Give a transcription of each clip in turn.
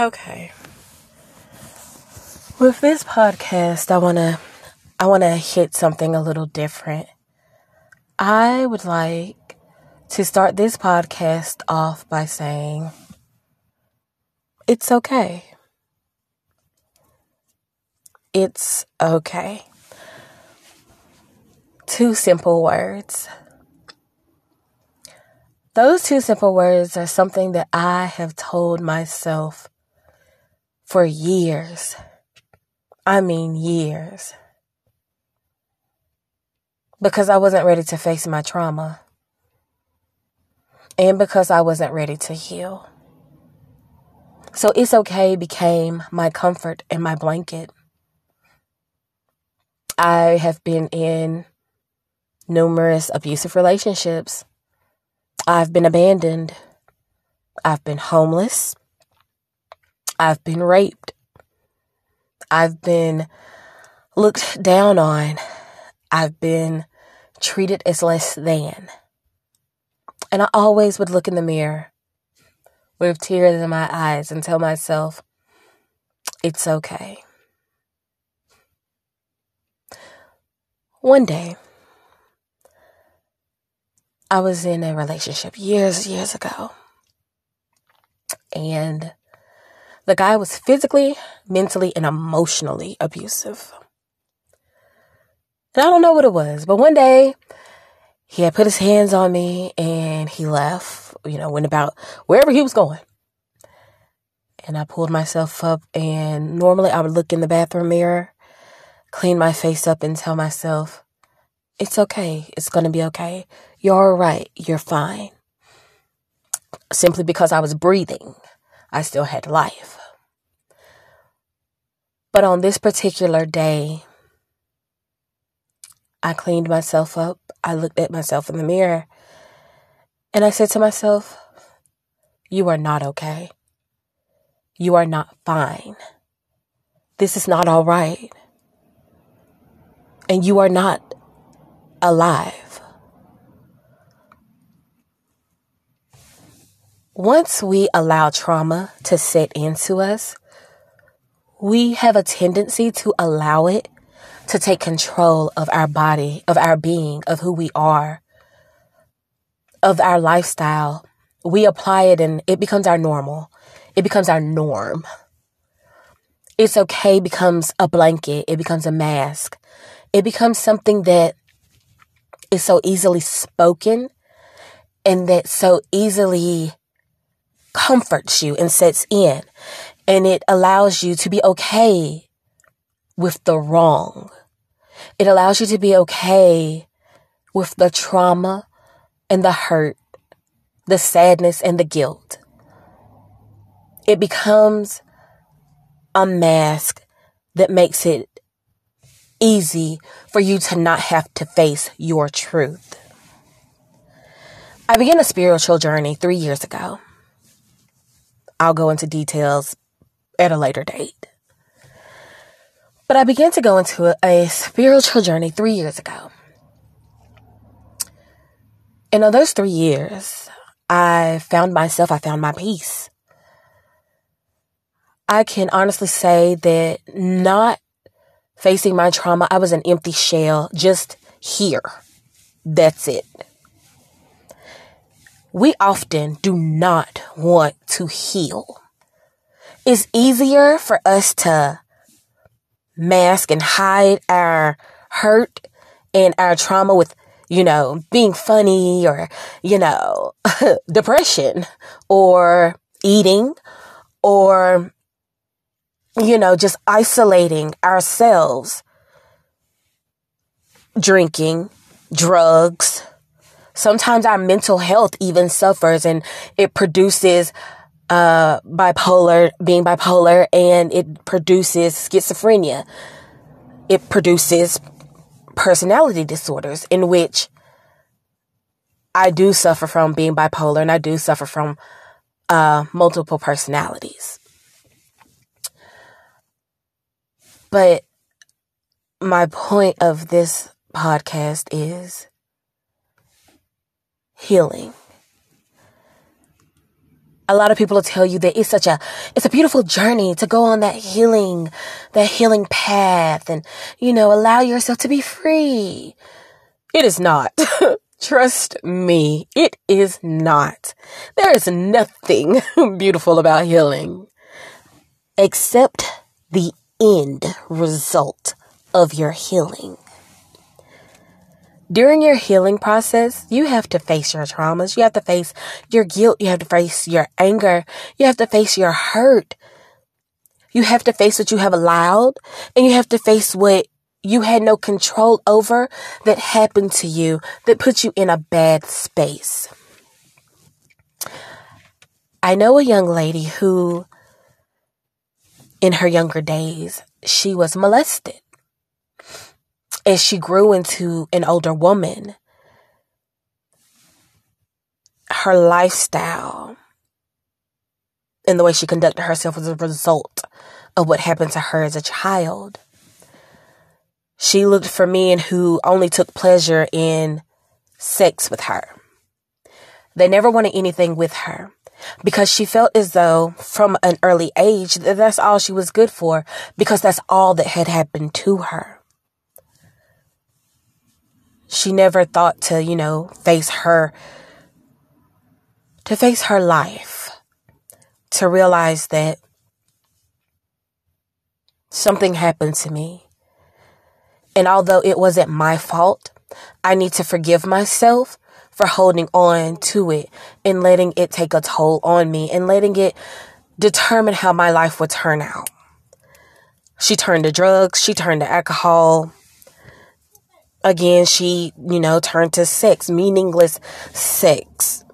Okay. With this podcast, I want to I want to hit something a little different. I would like to start this podcast off by saying it's okay. It's okay. Two simple words. Those two simple words are something that I have told myself for years. I mean, years. Because I wasn't ready to face my trauma. And because I wasn't ready to heal. So it's okay became my comfort and my blanket. I have been in numerous abusive relationships. I've been abandoned. I've been homeless. I've been raped. I've been looked down on. I've been treated as less than. And I always would look in the mirror with tears in my eyes and tell myself, it's okay. One day, I was in a relationship years, years ago. And the guy was physically, mentally, and emotionally abusive. And I don't know what it was, but one day he had put his hands on me and he left, you know, went about wherever he was going. And I pulled myself up, and normally I would look in the bathroom mirror clean my face up and tell myself, it's okay. It's going to be okay. You're all right. You're fine. Simply because I was breathing, I still had life. But on this particular day, I cleaned myself up. I looked at myself in the mirror and I said to myself, You are not okay. You are not fine. This is not all right and you are not alive. Once we allow trauma to set into us, we have a tendency to allow it to take control of our body, of our being, of who we are, of our lifestyle. We apply it and it becomes our normal. It becomes our norm. It's okay becomes a blanket. It becomes a mask it becomes something that is so easily spoken and that so easily comforts you and sets in. And it allows you to be okay with the wrong. It allows you to be okay with the trauma and the hurt, the sadness and the guilt. It becomes a mask that makes it easy for you to not have to face your truth. I began a spiritual journey three years ago. I'll go into details at a later date. But I began to go into a, a spiritual journey three years ago. And in those three years, I found myself, I found my peace. I can honestly say that not facing my trauma, I was an empty shell, just here. That's it. We often do not want to heal. It's easier for us to mask and hide our hurt and our trauma with, you know, being funny or, you know, depression or eating or you know, just isolating ourselves, drinking, drugs. Sometimes our mental health even suffers and it produces uh, bipolar, being bipolar, and it produces schizophrenia. It produces personality disorders in which I do suffer from being bipolar and I do suffer from uh, multiple personalities. But my point of this podcast is healing. A lot of people will tell you that it's such a it's a beautiful journey to go on that healing that healing path and you know allow yourself to be free. It is not. Trust me, it is not. There is nothing beautiful about healing except the end result of your healing. During your healing process, you have to face your traumas. You have to face your guilt. You have to face your anger. You have to face your hurt. You have to face what you have allowed and you have to face what you had no control over that happened to you that put you in a bad space. I know a young lady who, in her younger days, she was molested as she grew into an older woman, her lifestyle and the way she conducted herself was a result of what happened to her as a child. She looked for men who only took pleasure in sex with her. They never wanted anything with her because she felt as though from an early age that that's all she was good for because that's all that had happened to her she never thought to, you know, face her, to face her life, to realize that something happened to me. And although it wasn't my fault, I need to forgive myself for holding on to it and letting it take a toll on me and letting it determine how my life would turn out. She turned to drugs, she turned to alcohol, again, she, you know, turned to sex, meaningless sex.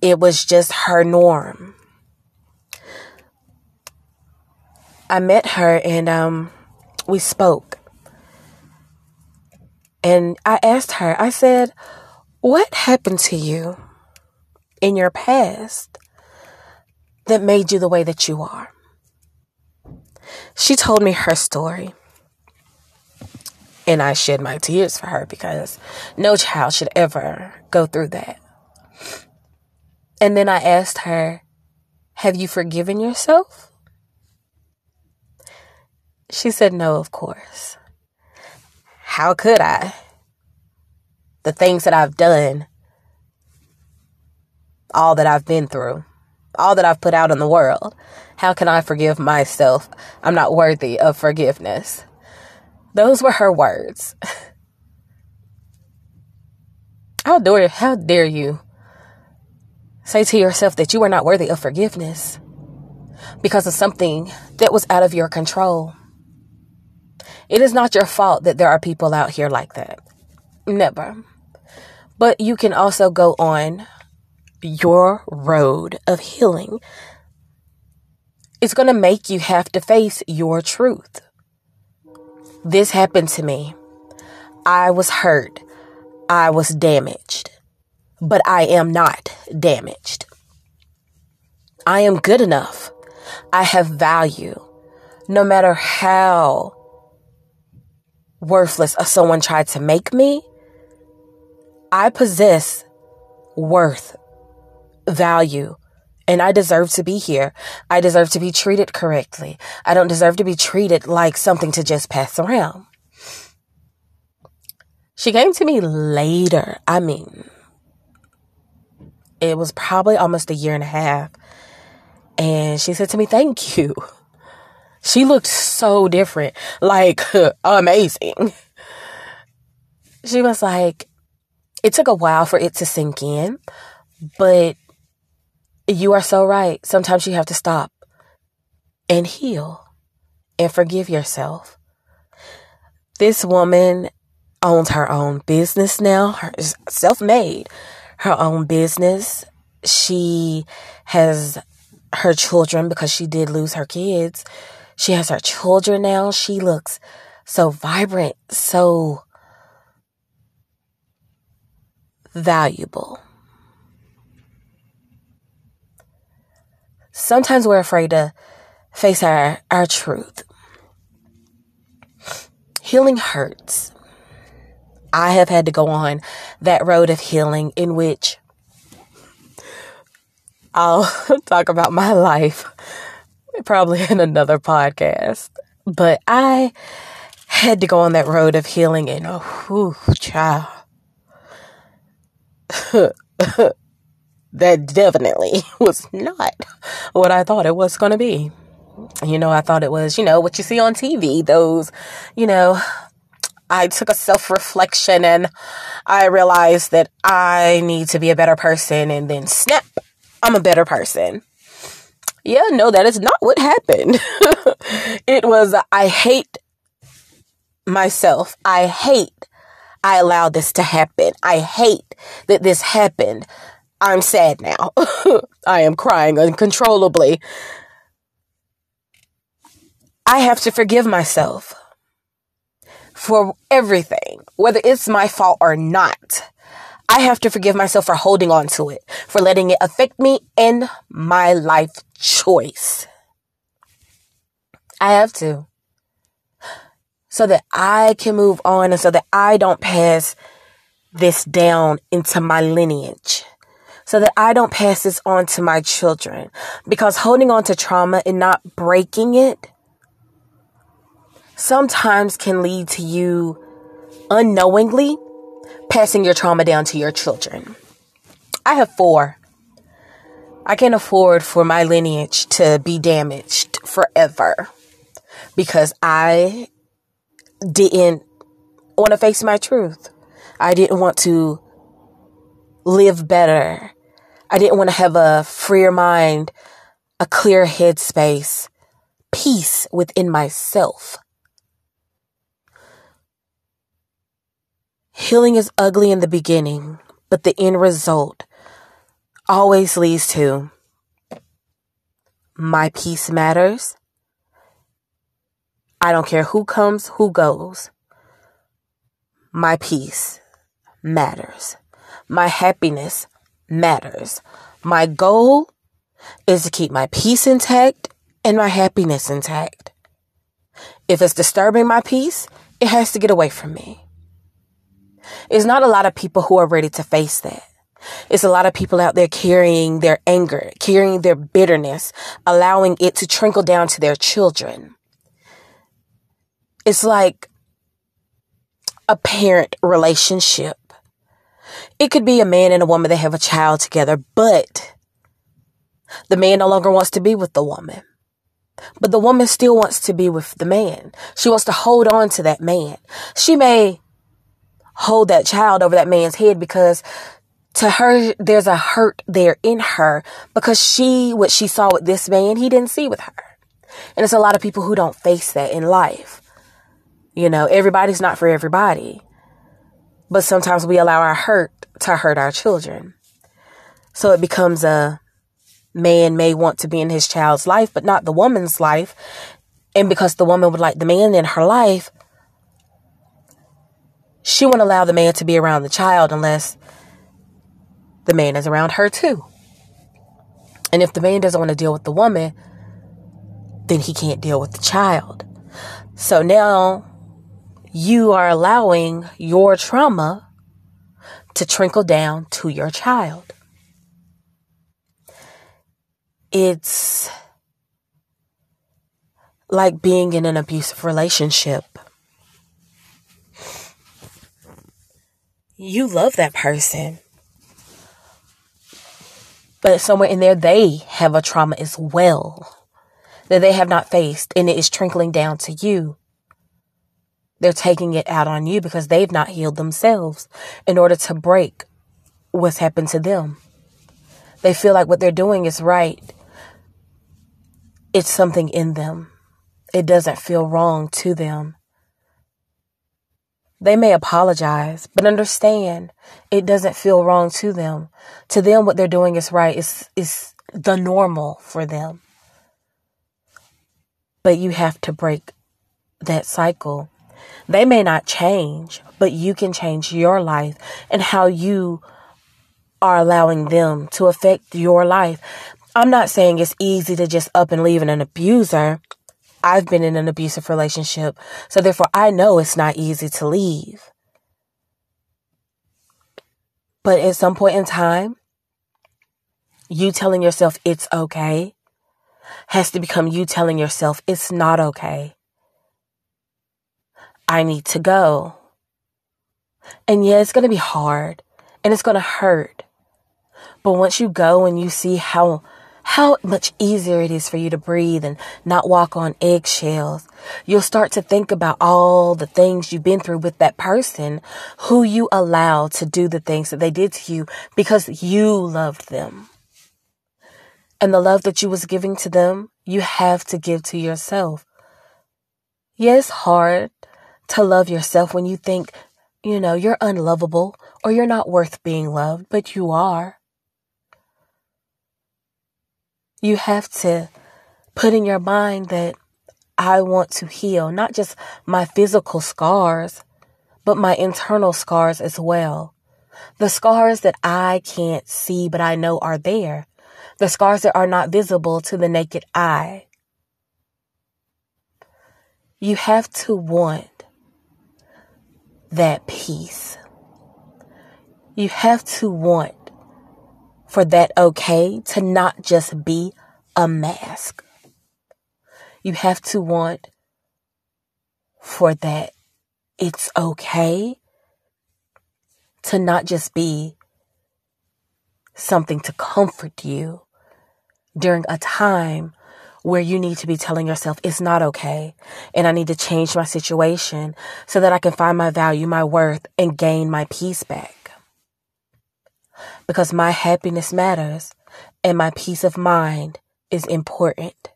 It was just her norm. I met her and um, we spoke. And I asked her, I said, What happened to you in your past that made you the way that you are? She told me her story. And I shed my tears for her because no child should ever go through that. And then I asked her, Have you forgiven yourself? She said, No, of course. How could I? The things that I've done, all that I've been through, all that I've put out in the world, how can I forgive myself? I'm not worthy of forgiveness. Those were her words. How dare, how dare you say to yourself that you are not worthy of forgiveness because of something that was out of your control? It is not your fault that there are people out here like that. Never. But you can also go on your road of healing. It's going to make you have to face your truth. This happened to me. I was hurt. I was damaged. But I am not damaged. I am good enough. I have value. No matter how worthless someone tried to make me, I possess worth, value, and I deserve to be here. I deserve to be treated correctly. I don't deserve to be treated like something to just pass around. She came to me later. I mean, it was probably almost a year and a half. And she said to me, Thank you. She looked so different, like amazing. She was like, It took a while for it to sink in, but you are so right. Sometimes you have to stop and heal and forgive yourself. This woman owns her own business now, her self-made, her own business. She has her children because she did lose her kids. She has her children now. She looks so vibrant, so valuable. Sometimes we're afraid to face our, our truth. Healing hurts. I have had to go on that road of healing in which I'll talk about my life probably in another podcast. But I had to go on that road of healing and oh, whew, child. that definitely was not what I thought it was going to be. You know, I thought it was, you know, what you see on TV, those, you know, I took a self reflection and I realized that I need to be a better person and then snap, I'm a better person. Yeah, no, that is not what happened. it was, I hate myself. I hate I allowed this to happen. I hate that this happened. I'm sad now. I am crying uncontrollably. I have to forgive myself for everything, whether it's my fault or not. I have to forgive myself for holding on to it, for letting it affect me and my life choice. I have to. So that I can move on and so that I don't pass this down into my lineage. So that I don't pass this on to my children. Because holding on to trauma and not breaking it sometimes can lead to you unknowingly passing your trauma down to your children. I have four. I can't afford for my lineage to be damaged forever because I didn't want to face my truth. I didn't want to live better. I didn't want to have a freer mind, a clear headspace, peace within myself. Healing is ugly in the beginning, but the end result always leads to my peace matters. I don't care who comes, who goes. My peace matters. My happiness matters. My goal is to keep my peace intact and my happiness intact. If it's disturbing my peace, it has to get away from me. It's not a lot of people who are ready to face that. It's a lot of people out there carrying their anger, carrying their bitterness, allowing it to trickle down to their children. It's like a parent relationship. It could be a man and a woman that have a child together, but the man no longer wants to be with the woman. But the woman still wants to be with the man. She wants to hold on to that man. She may hold that child over that man's head because to her, there's a hurt there in her because she, what she saw with this man, he didn't see with her. And it's a lot of people who don't face that in life. You know, everybody's not for everybody. But sometimes we allow our hurt to hurt our children. So it becomes a man may want to be in his child's life, but not the woman's life. And because the woman would like the man in her life, she won't allow the man to be around the child unless the man is around her too. And if the man doesn't want to deal with the woman, then he can't deal with the child. So now you are allowing your trauma to trickle down to your child. It's like being in an abusive relationship. you love that person. But somewhere in there, they have a trauma as well that they have not faced, and it is trickling down to you. They're taking it out on you because they've not healed themselves in order to break what's happened to them. They feel like what they're doing is right. It's something in them. It doesn't feel wrong to them. They may apologize, but understand it doesn't feel wrong to them. To them, what they're doing is right. It's, it's the normal for them. But you have to break that cycle. They may not change, but you can change your life and how you are allowing them to affect your life. I'm not saying it's easy to just up and leave an abuser. I've been in an abusive relationship, so therefore I know it's not easy to leave. But at some point in time, you telling yourself it's okay has to become you telling yourself it's not okay. I need to go. And yeah, it's going to be hard and it's going to hurt. But once you go and you see how how much easier it is for you to breathe and not walk on eggshells. You'll start to think about all the things you've been through with that person who you allowed to do the things that they did to you because you loved them. And the love that you was giving to them, you have to give to yourself. Yes, yeah, hard to love yourself when you think, you know, you're unlovable or you're not worth being loved, but you are. You have to put in your mind that I want to heal not just my physical scars, but my internal scars as well. The scars that I can't see, but I know are there. The scars that are not visible to the naked eye. You have to want that peace. You have to want for that okay to not just be a mask. You have to want for that it's okay to not just be something to comfort you during a time where you need to be telling yourself it's not okay and I need to change my situation so that I can find my value, my worth, and gain my peace back because my happiness matters and my peace of mind is important.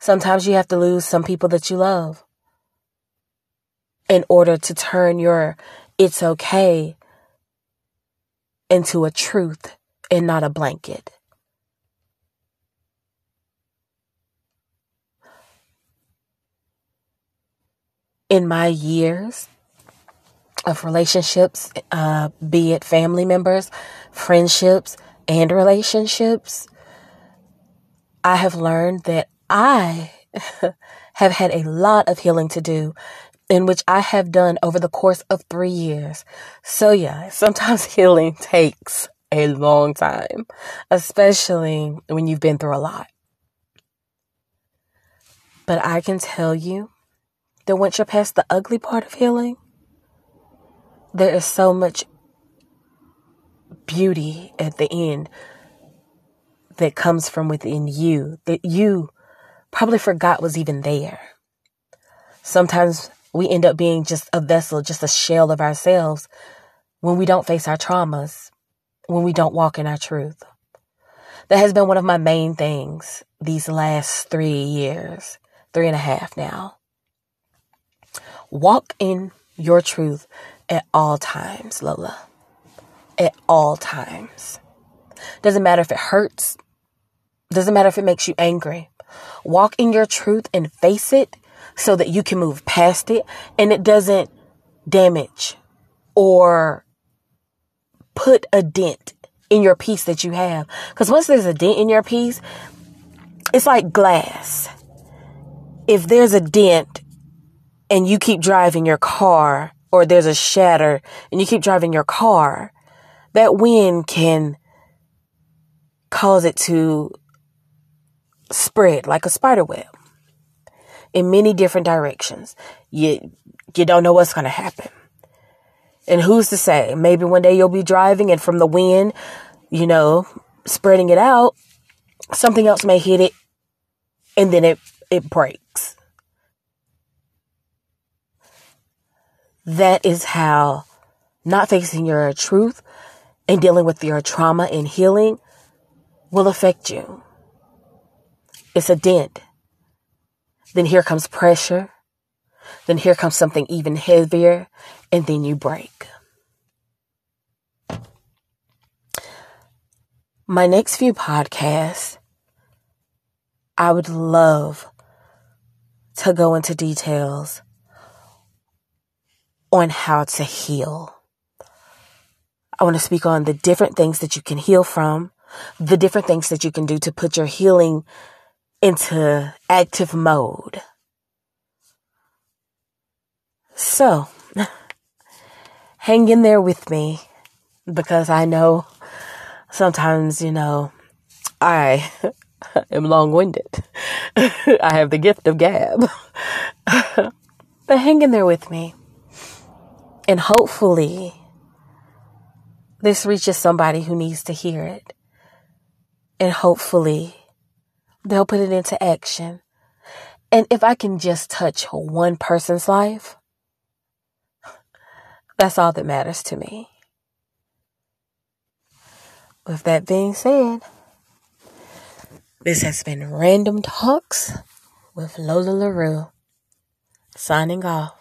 Sometimes you have to lose some people that you love in order to turn your it's okay into a truth and not a blanket. In my years of relationships, uh, be it family members, friendships, and relationships, I have learned that I have had a lot of healing to do in which I have done over the course of three years. So yeah, sometimes healing takes a long time, especially when you've been through a lot. But I can tell you that once you're past the ugly part of healing, there is so much beauty at the end that comes from within you that you probably forgot was even there. Sometimes we end up being just a vessel, just a shell of ourselves when we don't face our traumas, when we don't walk in our truth. That has been one of my main things these last three years, three and a half now. Walk in your truth at all times, Lola. At all times. Doesn't matter if it hurts. Doesn't matter if it makes you angry. Walk in your truth and face it so that you can move past it and it doesn't damage or put a dent in your peace that you have. Because once there's a dent in your peace, it's like glass. If there's a dent and you keep driving your car or there's a shatter and you keep driving your car, that wind can cause it to spread like a spider web in many different directions. You, you don't know what's going to happen. And who's to say? Maybe one day you'll be driving and from the wind, you know, spreading it out, something else may hit it and then it, it breaks. That is how not facing your truth and dealing with your trauma and healing will affect you. It's a dent. Then here comes pressure. Then here comes something even heavier, and then you break. My next few podcasts, I would love to go into details on how to heal. I want to speak on the different things that you can heal from, the different things that you can do to put your healing into active mode. So, hang in there with me because I know sometimes, you know, I am long winded. I have the gift of gab. but hang in there with me. And hopefully, this reaches somebody who needs to hear it. And hopefully, they'll put it into action. And if I can just touch one person's life, that's all that matters to me. With that being said, this has been Random Talks with Lola LaRue, signing off.